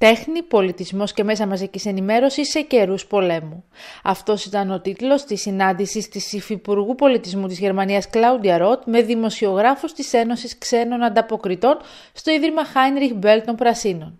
Τέχνη, πολιτισμός και μέσα μαζικής ενημέρωσης σε καιρούς πολέμου. Αυτός ήταν ο τίτλος της συνάντησης της Υφυπουργού Πολιτισμού της Γερμανίας Κλάουντια Ροτ με δημοσιογράφους της Ένωσης Ξένων Ανταποκριτών στο Ίδρυμα Heinrich Böll των Πρασίνων.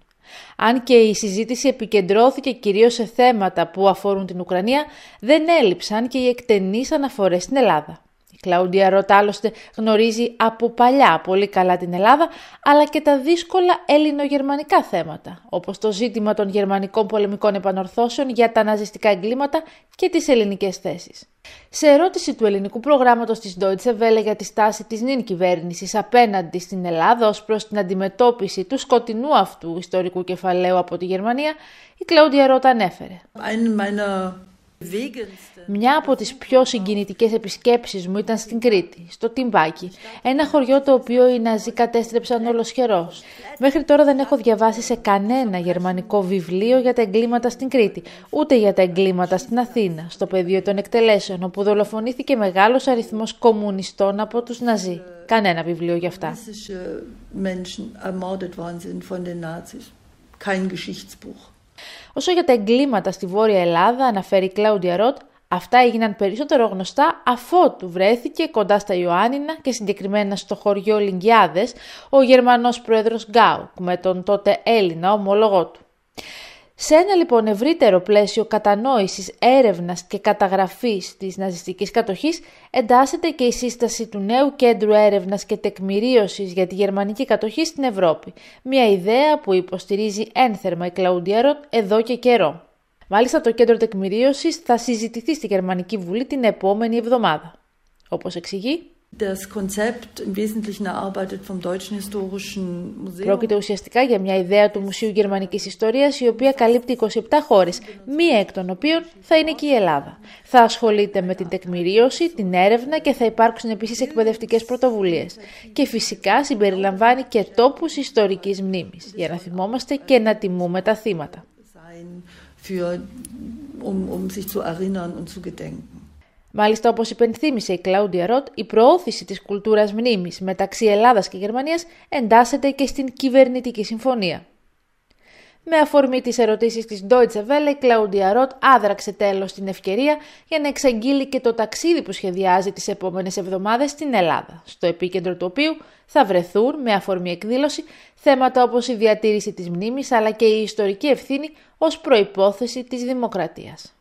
Αν και η συζήτηση επικεντρώθηκε κυρίως σε θέματα που αφορούν την Ουκρανία, δεν έλειψαν και οι εκτενείς αναφορές στην Ελλάδα. Κλαούντια Ροτ άλλωστε γνωρίζει από παλιά πολύ καλά την Ελλάδα, αλλά και τα δύσκολα ελληνογερμανικά θέματα, όπως το ζήτημα των γερμανικών πολεμικών επανορθώσεων για τα ναζιστικά εγκλήματα και τις ελληνικές θέσεις. Σε ερώτηση του ελληνικού προγράμματος της Deutsche Welle για τη στάση της νυν κυβέρνησης απέναντι στην Ελλάδα ως προς την αντιμετώπιση του σκοτεινού αυτού ιστορικού κεφαλαίου από τη Γερμανία, η Κλαούντια Ρότ ανέφερε. Μια από τις πιο συγκινητικές επισκέψεις μου ήταν στην Κρήτη, στο Τιμπάκι, ένα χωριό το οποίο οι Ναζί κατέστρεψαν ολοσχερός. Μέχρι τώρα δεν έχω διαβάσει σε κανένα γερμανικό βιβλίο για τα εγκλήματα στην Κρήτη, ούτε για τα εγκλήματα στην Αθήνα, στο πεδίο των εκτελέσεων, όπου δολοφονήθηκε μεγάλος αριθμός κομμουνιστών από τους Ναζί. Κανένα βιβλίο για αυτά. Όσο για τα εγκλήματα στη Βόρεια Ελλάδα, αναφέρει η Κλάουντια Ροτ, αυτά έγιναν περισσότερο γνωστά αφότου βρέθηκε κοντά στα Ιωάννινα και συγκεκριμένα στο χωριό Λιγκιάδες ο Γερμανός πρόεδρος Γκάουκ με τον τότε Έλληνα ομόλογό του. Σε ένα λοιπόν ευρύτερο πλαίσιο κατανόησης, έρευνας και καταγραφής της ναζιστικής κατοχής εντάσσεται και η σύσταση του νέου κέντρου έρευνας και τεκμηρίωσης για τη γερμανική κατοχή στην Ευρώπη, μια ιδέα που υποστηρίζει ένθερμα η Κλαούντια Ροτ εδώ και καιρό. Μάλιστα το κέντρο τεκμηρίωσης θα συζητηθεί στη Γερμανική Βουλή την επόμενη εβδομάδα. Όπως εξηγεί, Πρόκειται ουσιαστικά για μια ιδέα του Μουσείου Γερμανικής Ιστορίας η οποία καλύπτει 27 χώρες, μία εκ των οποίων θα είναι και η Ελλάδα. Θα ασχολείται με την τεκμηρίωση, την έρευνα και θα υπάρξουν επίσης εκπαιδευτικές πρωτοβουλίες. Και φυσικά συμπεριλαμβάνει και τόπους ιστορικής μνήμης, για να θυμόμαστε και να τιμούμε τα θύματα. Μάλιστα, όπως υπενθύμησε η Κλάουντια Ροτ, η προώθηση της κουλτούρας μνήμης μεταξύ Ελλάδας και Γερμανίας εντάσσεται και στην κυβερνητική συμφωνία. Με αφορμή τις ερωτήσεις της Deutsche Welle, η Κλάουντια Ροτ άδραξε τέλος την ευκαιρία για να εξαγγείλει και το ταξίδι που σχεδιάζει τις επόμενες εβδομάδες στην Ελλάδα, στο επίκεντρο του οποίου θα βρεθούν, με αφορμή εκδήλωση, θέματα όπως η διατήρηση της μνήμης αλλά και η ιστορική ευθύνη ως προϋπόθεση της δημοκρατίας.